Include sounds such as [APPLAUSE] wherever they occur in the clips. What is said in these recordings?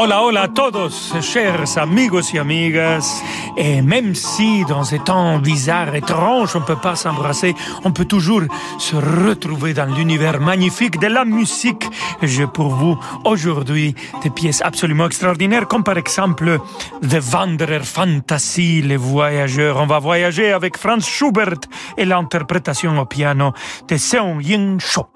Hola, hola a todos, chers amigos y amigas. Et même si dans ces temps bizarres, étranges, on ne peut pas s'embrasser, on peut toujours se retrouver dans l'univers magnifique de la musique. J'ai pour vous aujourd'hui des pièces absolument extraordinaires, comme par exemple The Wanderer Fantasy, les voyageurs. On va voyager avec Franz Schubert et l'interprétation au piano de Seung Yin Cho.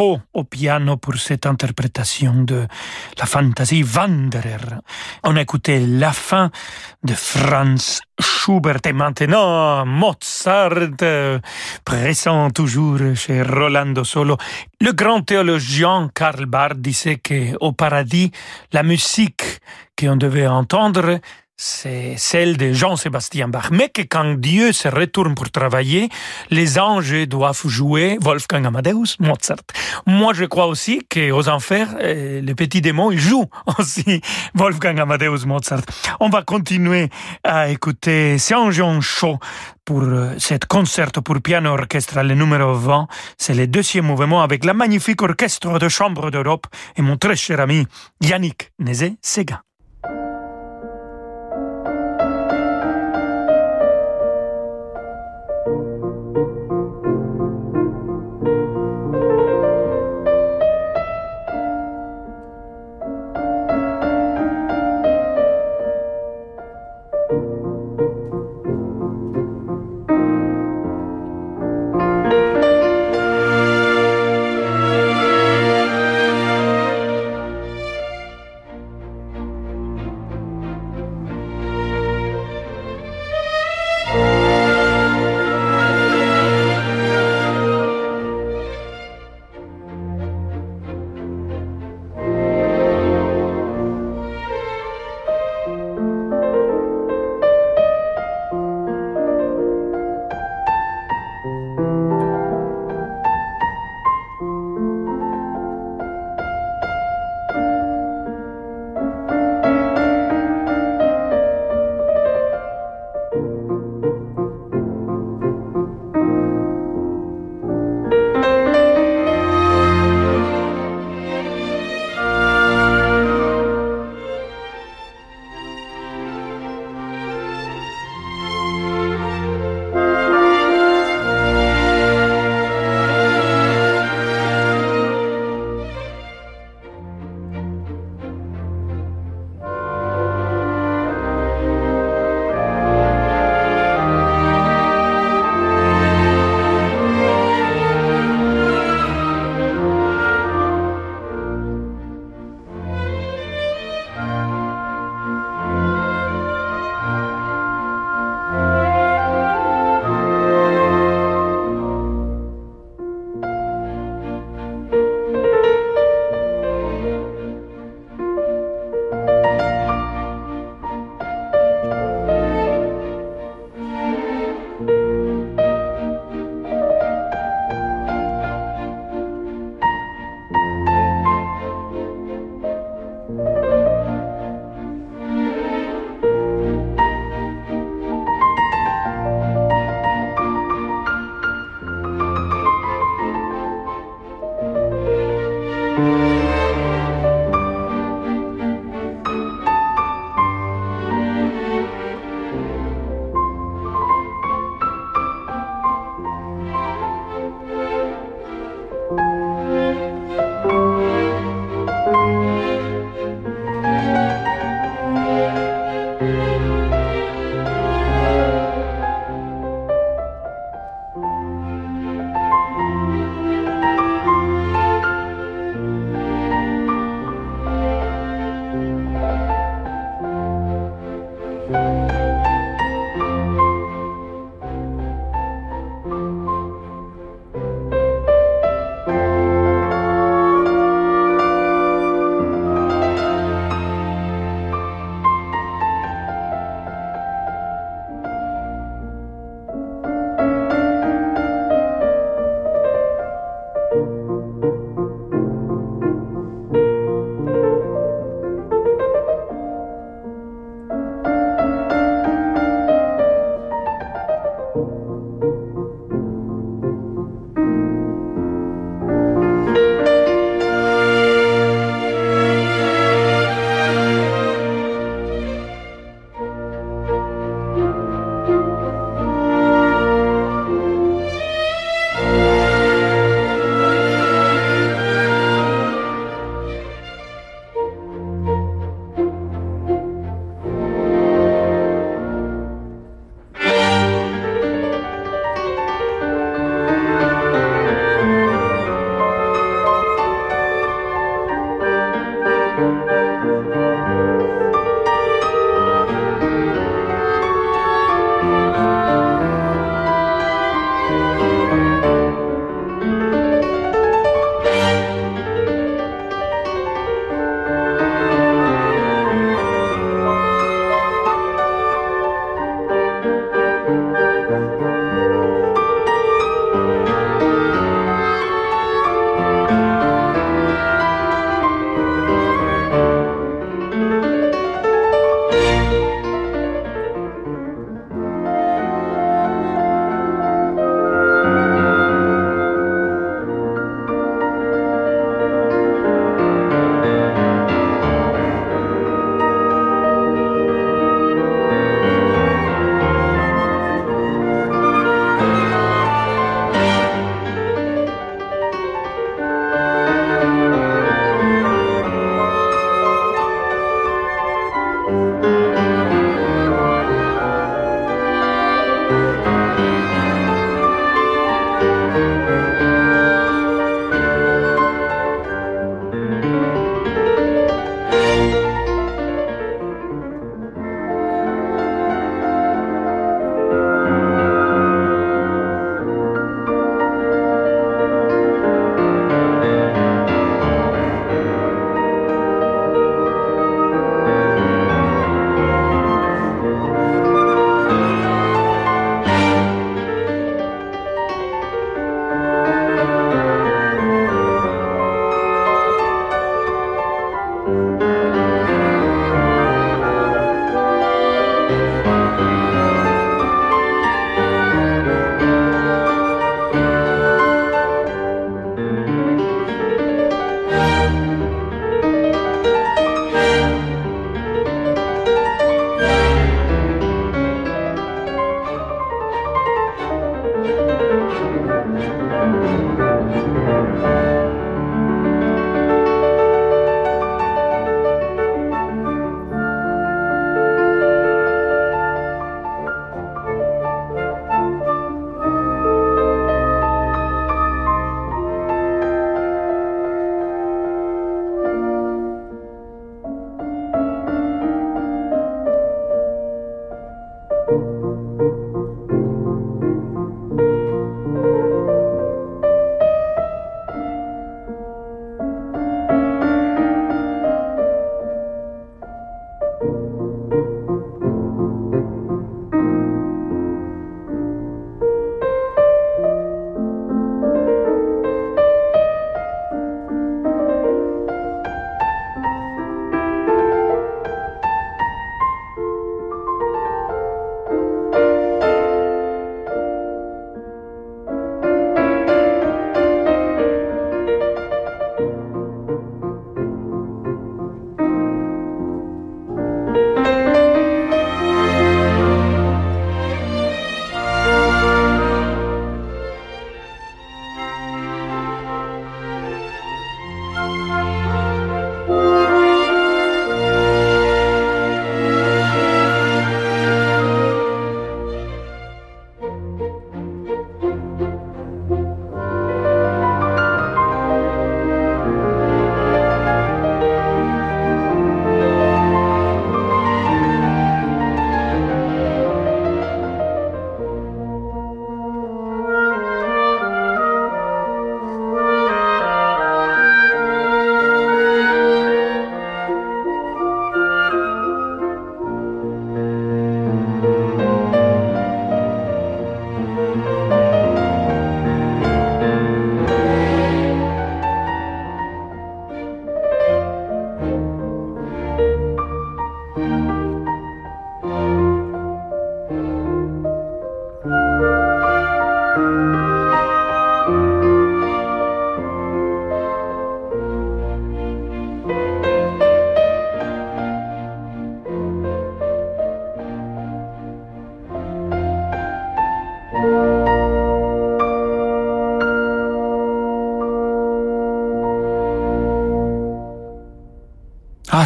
Au piano pour cette interprétation de la fantasie Wanderer. On a écouté la fin de Franz Schubert et maintenant Mozart, présent toujours chez Rolando Solo. Le grand théologien Karl Barth disait qu'au paradis, la musique qu'on devait entendre, c'est celle de Jean-Sébastien Bach. Mais que quand Dieu se retourne pour travailler, les anges doivent jouer Wolfgang Amadeus Mozart. Moi, je crois aussi qu'aux enfers, euh, les petits démons ils jouent [LAUGHS] aussi Wolfgang Amadeus Mozart. On va continuer à écouter Jean Chaud pour euh, cette concert pour piano orchestral numéro 20. C'est le deuxième mouvement avec la magnifique orchestre de chambre d'Europe et mon très cher ami Yannick Nézé-Séguin.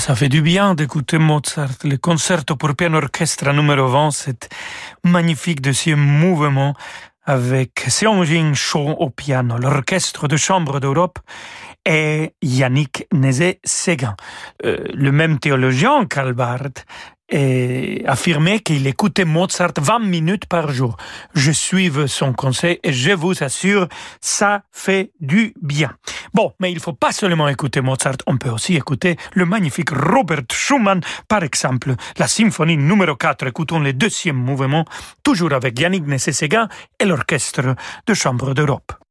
Ça fait du bien d'écouter Mozart. Le concerto pour piano orchestre numéro 20, c'est magnifique deuxième mouvement avec Seong Jin Cho au piano, l'orchestre de chambre d'Europe et Yannick Nézet-Séguin. Euh, le même théologien qu'Albart et affirmé qu'il écoutait Mozart 20 minutes par jour. Je suive son conseil et je vous assure, ça fait du bien. Bon, mais il faut pas seulement écouter Mozart, on peut aussi écouter le magnifique Robert Schumann, par exemple, la symphonie numéro 4. Écoutons le deuxième mouvement, toujours avec Yannick Nécességuin et l'orchestre de chambre d'Europe.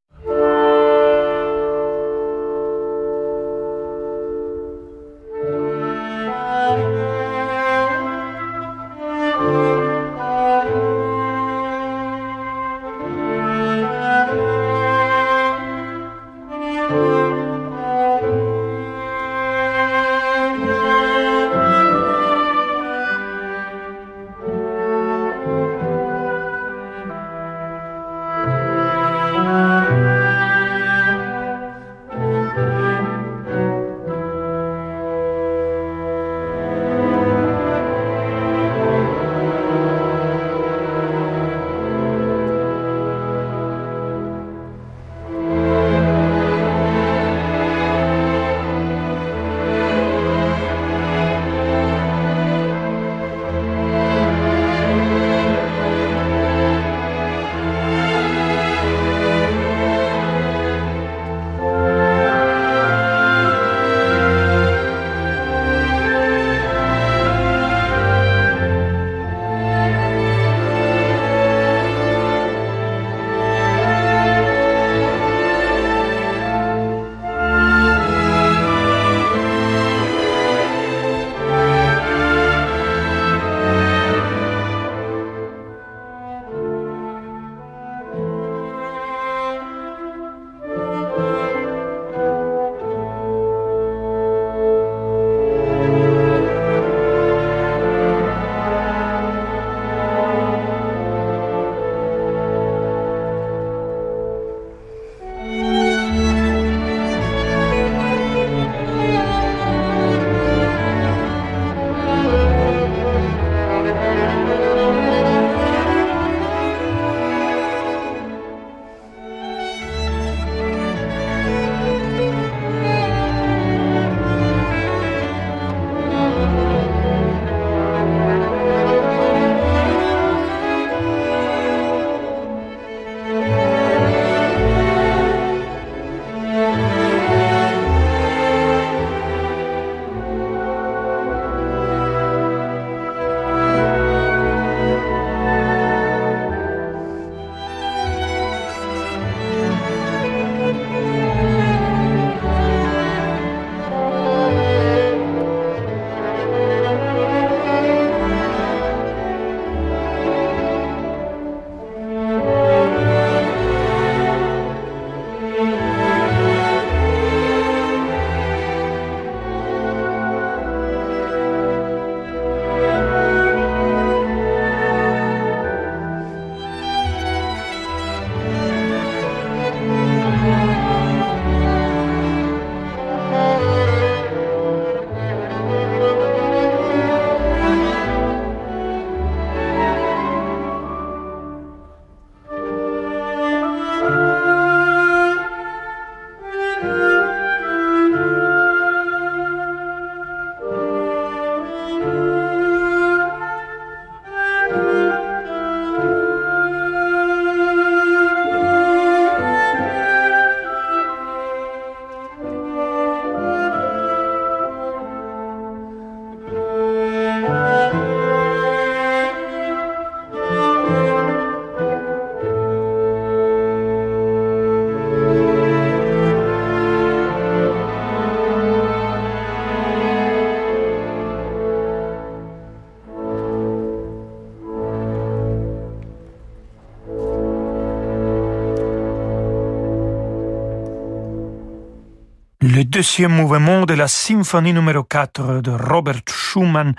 Deuxième mouvement de la symphonie numéro 4 de Robert Schumann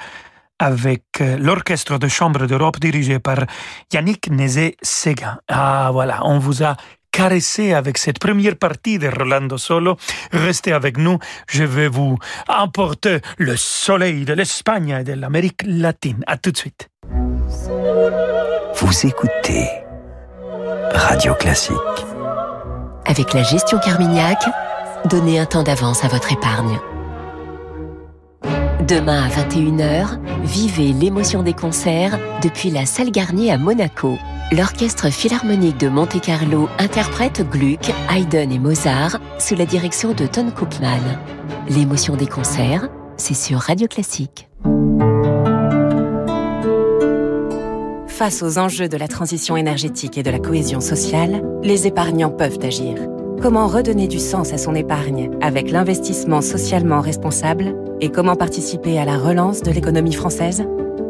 avec euh, l'orchestre de chambre d'Europe dirigé par Yannick Nézet-Séguin. Ah voilà, on vous a caresser avec cette première partie de Rolando Solo. Restez avec nous, je vais vous emporter le soleil de l'Espagne et de l'Amérique latine. À tout de suite. Vous écoutez Radio Classique. Avec la gestion Carmignac, donnez un temps d'avance à votre épargne. Demain à 21h, vivez l'émotion des concerts depuis la salle Garnier à Monaco. L'Orchestre Philharmonique de Monte-Carlo interprète Gluck, Haydn et Mozart sous la direction de Ton Koopman. L'émotion des concerts, c'est sur Radio Classique. Face aux enjeux de la transition énergétique et de la cohésion sociale, les épargnants peuvent agir. Comment redonner du sens à son épargne avec l'investissement socialement responsable et comment participer à la relance de l'économie française?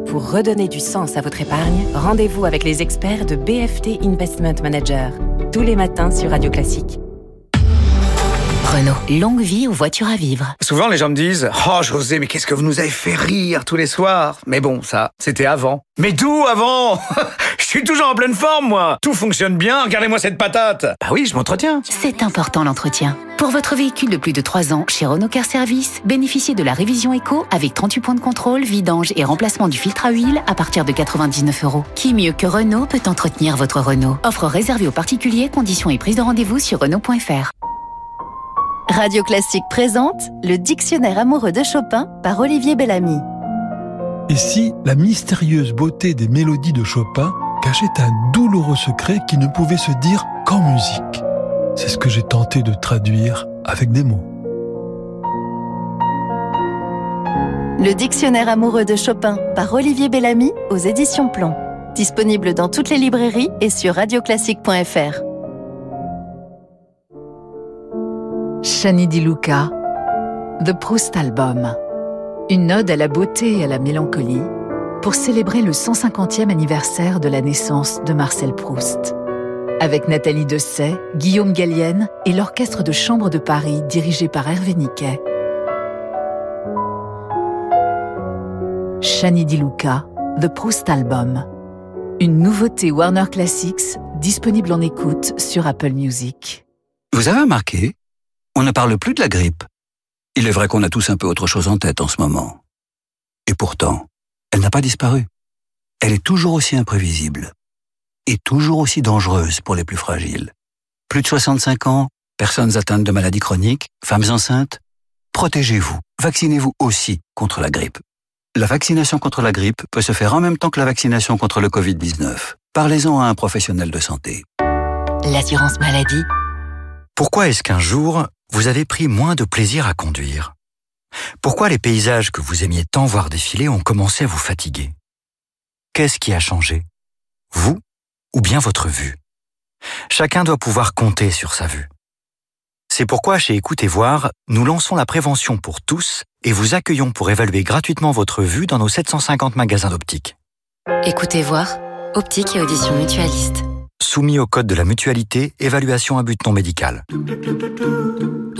Pour redonner du sens à votre épargne, rendez-vous avec les experts de BFT Investment Manager tous les matins sur Radio Classique. Renault, longue vie aux voitures à vivre. Souvent, les gens me disent Oh, José, mais qu'est-ce que vous nous avez fait rire tous les soirs? Mais bon, ça, c'était avant. Mais d'où avant? [LAUGHS] Je suis toujours en pleine forme, moi Tout fonctionne bien, regardez-moi cette patate Bah oui, je m'entretiens C'est important l'entretien. Pour votre véhicule de plus de 3 ans, chez Renault Car Service, bénéficiez de la révision éco avec 38 points de contrôle, vidange et remplacement du filtre à huile à partir de 99 euros. Qui mieux que Renault peut entretenir votre Renault? Offre réservée aux particuliers, conditions et prise de rendez-vous sur Renault.fr. Radio Classique présente le Dictionnaire amoureux de Chopin par Olivier Bellamy. Et si la mystérieuse beauté des mélodies de Chopin cachait un douloureux secret qui ne pouvait se dire qu'en musique? C'est ce que j'ai tenté de traduire avec des mots. Le Dictionnaire amoureux de Chopin par Olivier Bellamy aux éditions Plomb. Disponible dans toutes les librairies et sur radioclassique.fr. Shani Di Luca, The Proust Album. Une ode à la beauté et à la mélancolie pour célébrer le 150e anniversaire de la naissance de Marcel Proust. Avec Nathalie Dessay, Guillaume Gallienne et l'Orchestre de chambre de Paris dirigé par Hervé Niquet. Shani Di Luca, The Proust Album. Une nouveauté Warner Classics disponible en écoute sur Apple Music. Vous avez remarqué on ne parle plus de la grippe. Il est vrai qu'on a tous un peu autre chose en tête en ce moment. Et pourtant, elle n'a pas disparu. Elle est toujours aussi imprévisible. Et toujours aussi dangereuse pour les plus fragiles. Plus de 65 ans, personnes atteintes de maladies chroniques, femmes enceintes. Protégez-vous, vaccinez-vous aussi contre la grippe. La vaccination contre la grippe peut se faire en même temps que la vaccination contre le Covid-19. Parlez-en à un professionnel de santé. L'assurance maladie. Pourquoi est-ce qu'un jour, vous avez pris moins de plaisir à conduire Pourquoi les paysages que vous aimiez tant voir défiler ont commencé à vous fatiguer? Qu'est-ce qui a changé? Vous ou bien votre vue? Chacun doit pouvoir compter sur sa vue. C'est pourquoi chez Écoutez Voir, nous lançons la prévention pour tous et vous accueillons pour évaluer gratuitement votre vue dans nos 750 magasins d'optique. Écoutez Voir, optique et audition mutualiste. Soumis au code de la mutualité, évaluation à but non médical.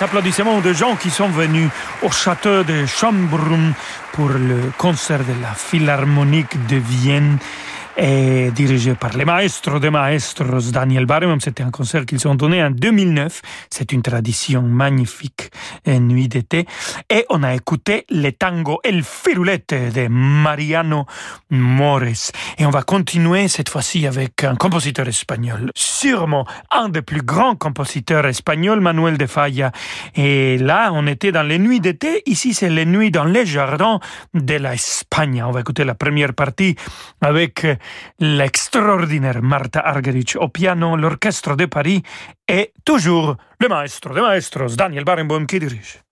Applaudissements de gens qui sont venus au château de Schönbrunn pour le concert de la Philharmonique de Vienne et dirigé par les maestros de maestros Daniel Barenboim. C'était un concert qu'ils ont donné en 2009. C'est une tradition magnifique, une nuit d'été. Et on a écouté le tango El Firulete de Mariano Mores. Et on va continuer cette fois-ci avec un compositeur espagnol. Sûrement un des plus grands compositeurs espagnols, Manuel de Falla. Et là, on était dans les nuits d'été. Ici, c'est les nuits dans les jardins de l'Espagne. On va écouter la première partie avec l'extraordinaire Martha Argerich au piano, l'Orchestre de Paris et toujours le maestro de maestros, Daniel Barenboim, qui dirige.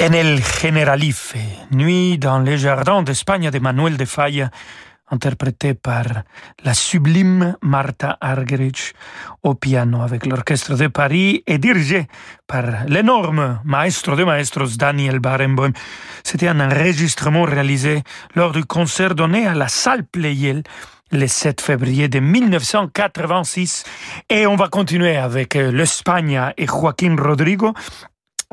En el Generalife, Nuit dans les jardins d'Espagne de Manuel de Falla, interprété par la sublime Marta Argerich au piano avec l'Orchestre de Paris et dirigé par l'énorme maestro de maestros Daniel Barenboim. C'était un enregistrement réalisé lors du concert donné à la salle Pleyel le 7 février de 1986. Et on va continuer avec l'Espagne et Joaquín Rodrigo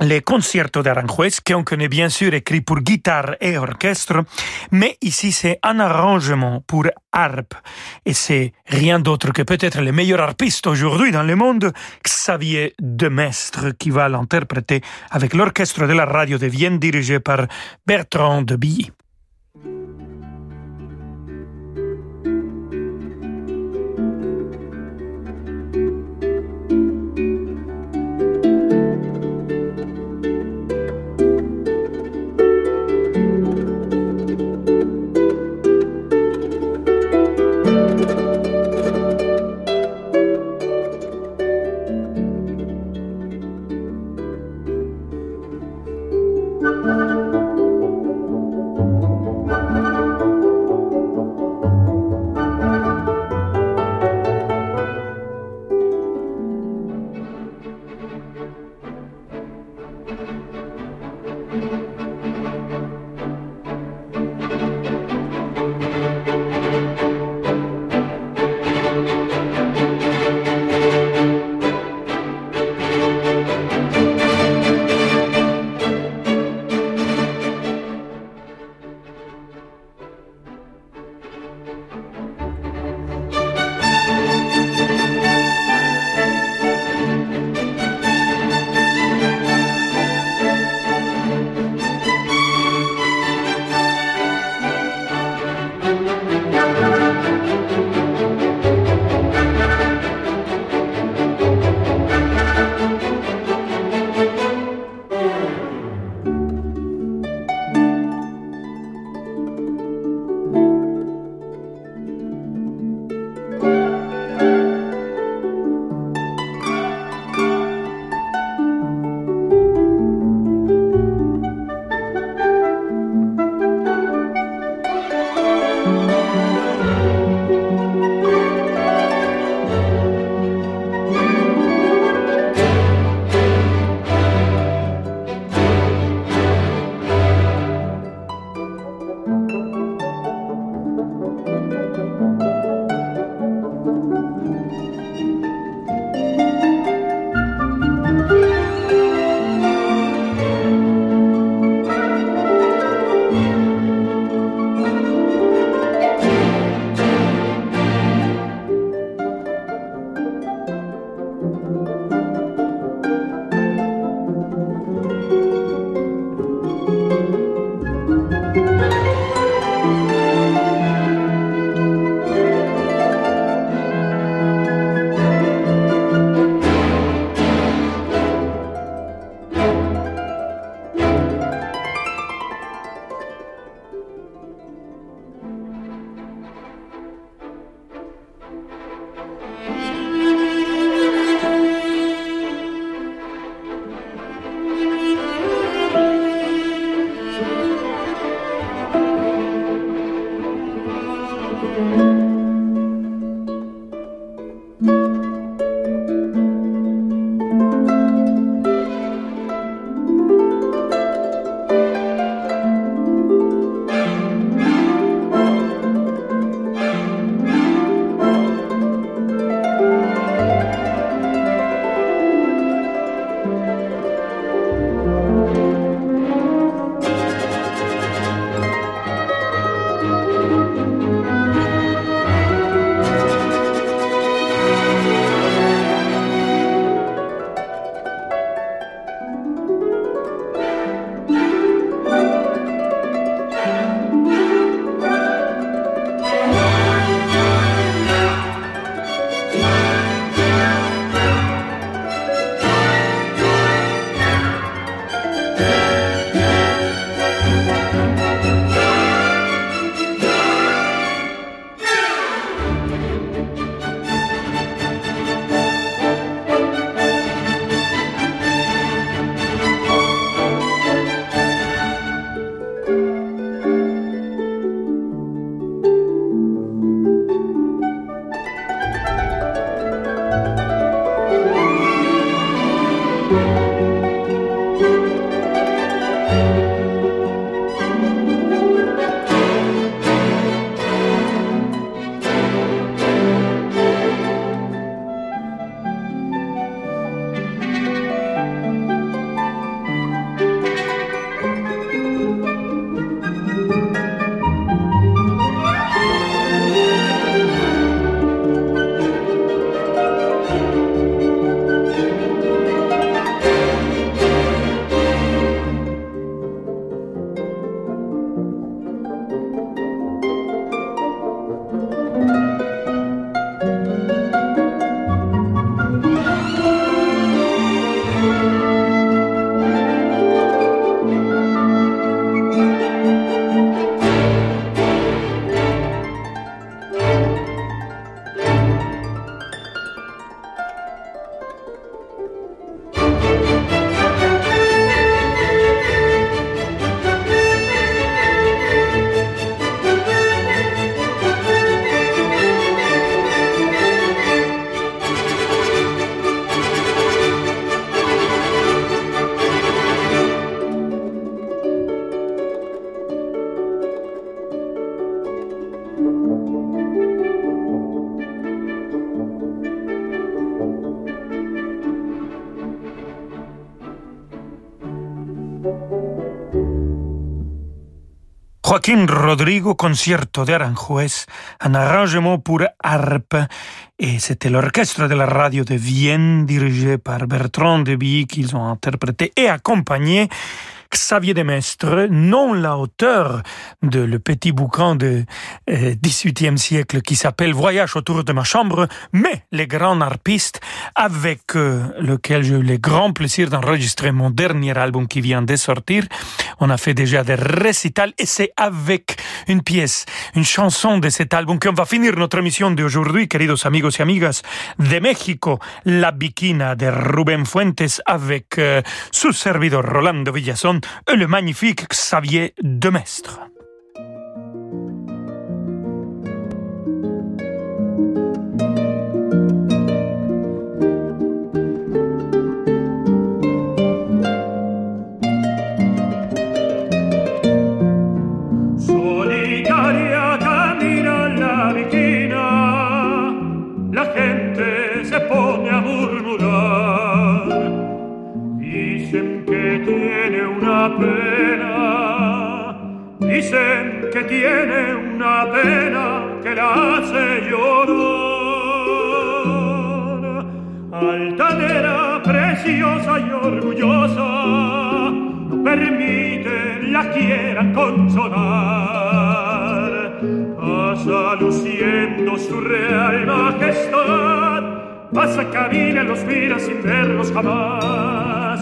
les concertos d'Aranjuez, qu'on connaît bien sûr écrit pour guitare et orchestre, mais ici c'est un arrangement pour harpe. Et c'est rien d'autre que peut-être le meilleur harpiste aujourd'hui dans le monde, Xavier Demestre, qui va l'interpréter avec l'orchestre de la radio de Vienne dirigé par Bertrand de Joaquín Rodrigo, concierto de Aranjuez, un arrangement pour harpe. Et c'était l'orchestre de la radio de Vienne, dirigé par Bertrand Deby, qu'ils ont interprété et accompagné. Xavier Demestre, non la hauteur de le petit bouquin du XVIIIe siècle qui s'appelle Voyage autour de ma chambre, mais les grands harpistes avec euh, lequel j'ai eu le grand plaisir d'enregistrer mon dernier album qui vient de sortir. On a fait déjà des récitals et c'est avec une pièce, une chanson de cet album qu'on va finir notre émission d'aujourd'hui, queridos amigos y amigas de México, La Bikina de Rubén Fuentes avec euh, su servidor Rolando Villazón le magnifique Xavier Demestre. Pena, dicen que tiene una pena que la hace llorar. Altanera, preciosa y orgullosa, no permite la quieran consolar. Pasa luciendo su real majestad, pasa camina, los mira sin verlos jamás.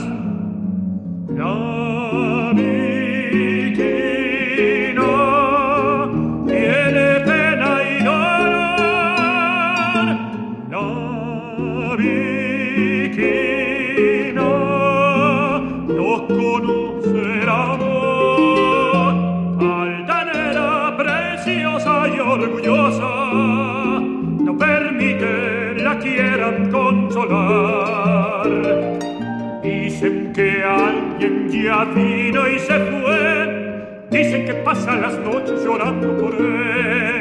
Ya vino y se fue. Dicen que pasa las noches llorando por él.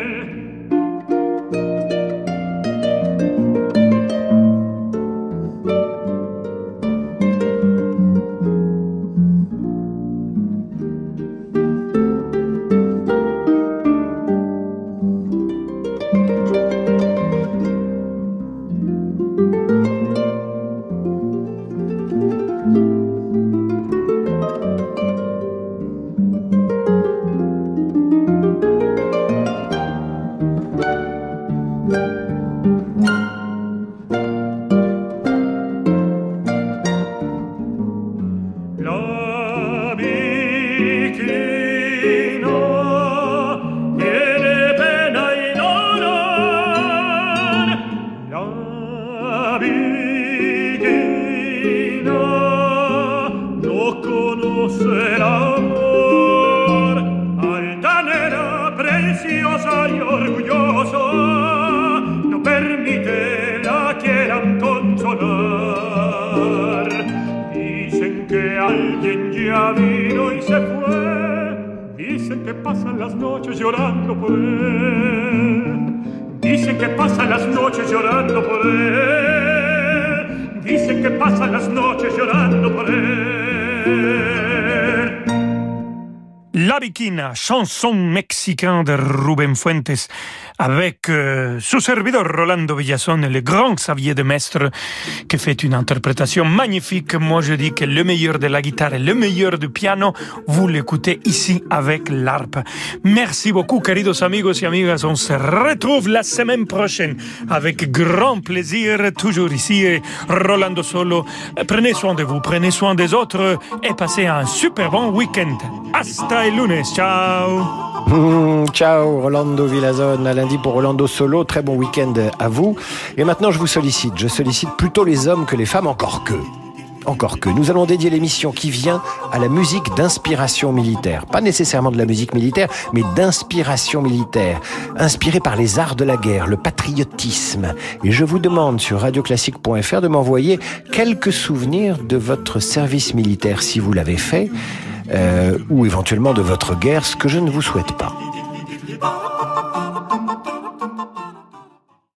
Pasan las noches llorando por él. Dicen que pasan las noches llorando por él. Dicen que pasan las noches llorando por él. La Bikina, chanson mexicain de Rubén Fuentes, avec euh, son servidor Rolando Villazón et le grand Xavier de Mestre, qui fait une interprétation magnifique. Moi, je dis que le meilleur de la guitare et le meilleur du piano, vous l'écoutez ici avec l'harpe. Merci beaucoup, queridos amigos y amigas. On se retrouve la semaine prochaine avec grand plaisir, toujours ici, et Rolando Solo. Prenez soin de vous, prenez soin des autres et passez un super bon week-end. Hasta el lunes. Ciao. [LAUGHS] Ciao Rolando Villazone, à lundi pour Rolando Solo, très bon week-end à vous. Et maintenant je vous sollicite, je sollicite plutôt les hommes que les femmes, encore que. Encore que. Nous allons dédier l'émission qui vient à la musique d'inspiration militaire. Pas nécessairement de la musique militaire, mais d'inspiration militaire. Inspirée par les arts de la guerre, le patriotisme. Et je vous demande sur radioclassique.fr de m'envoyer quelques souvenirs de votre service militaire si vous l'avez fait, euh, ou éventuellement de votre guerre, ce que je ne vous souhaite pas.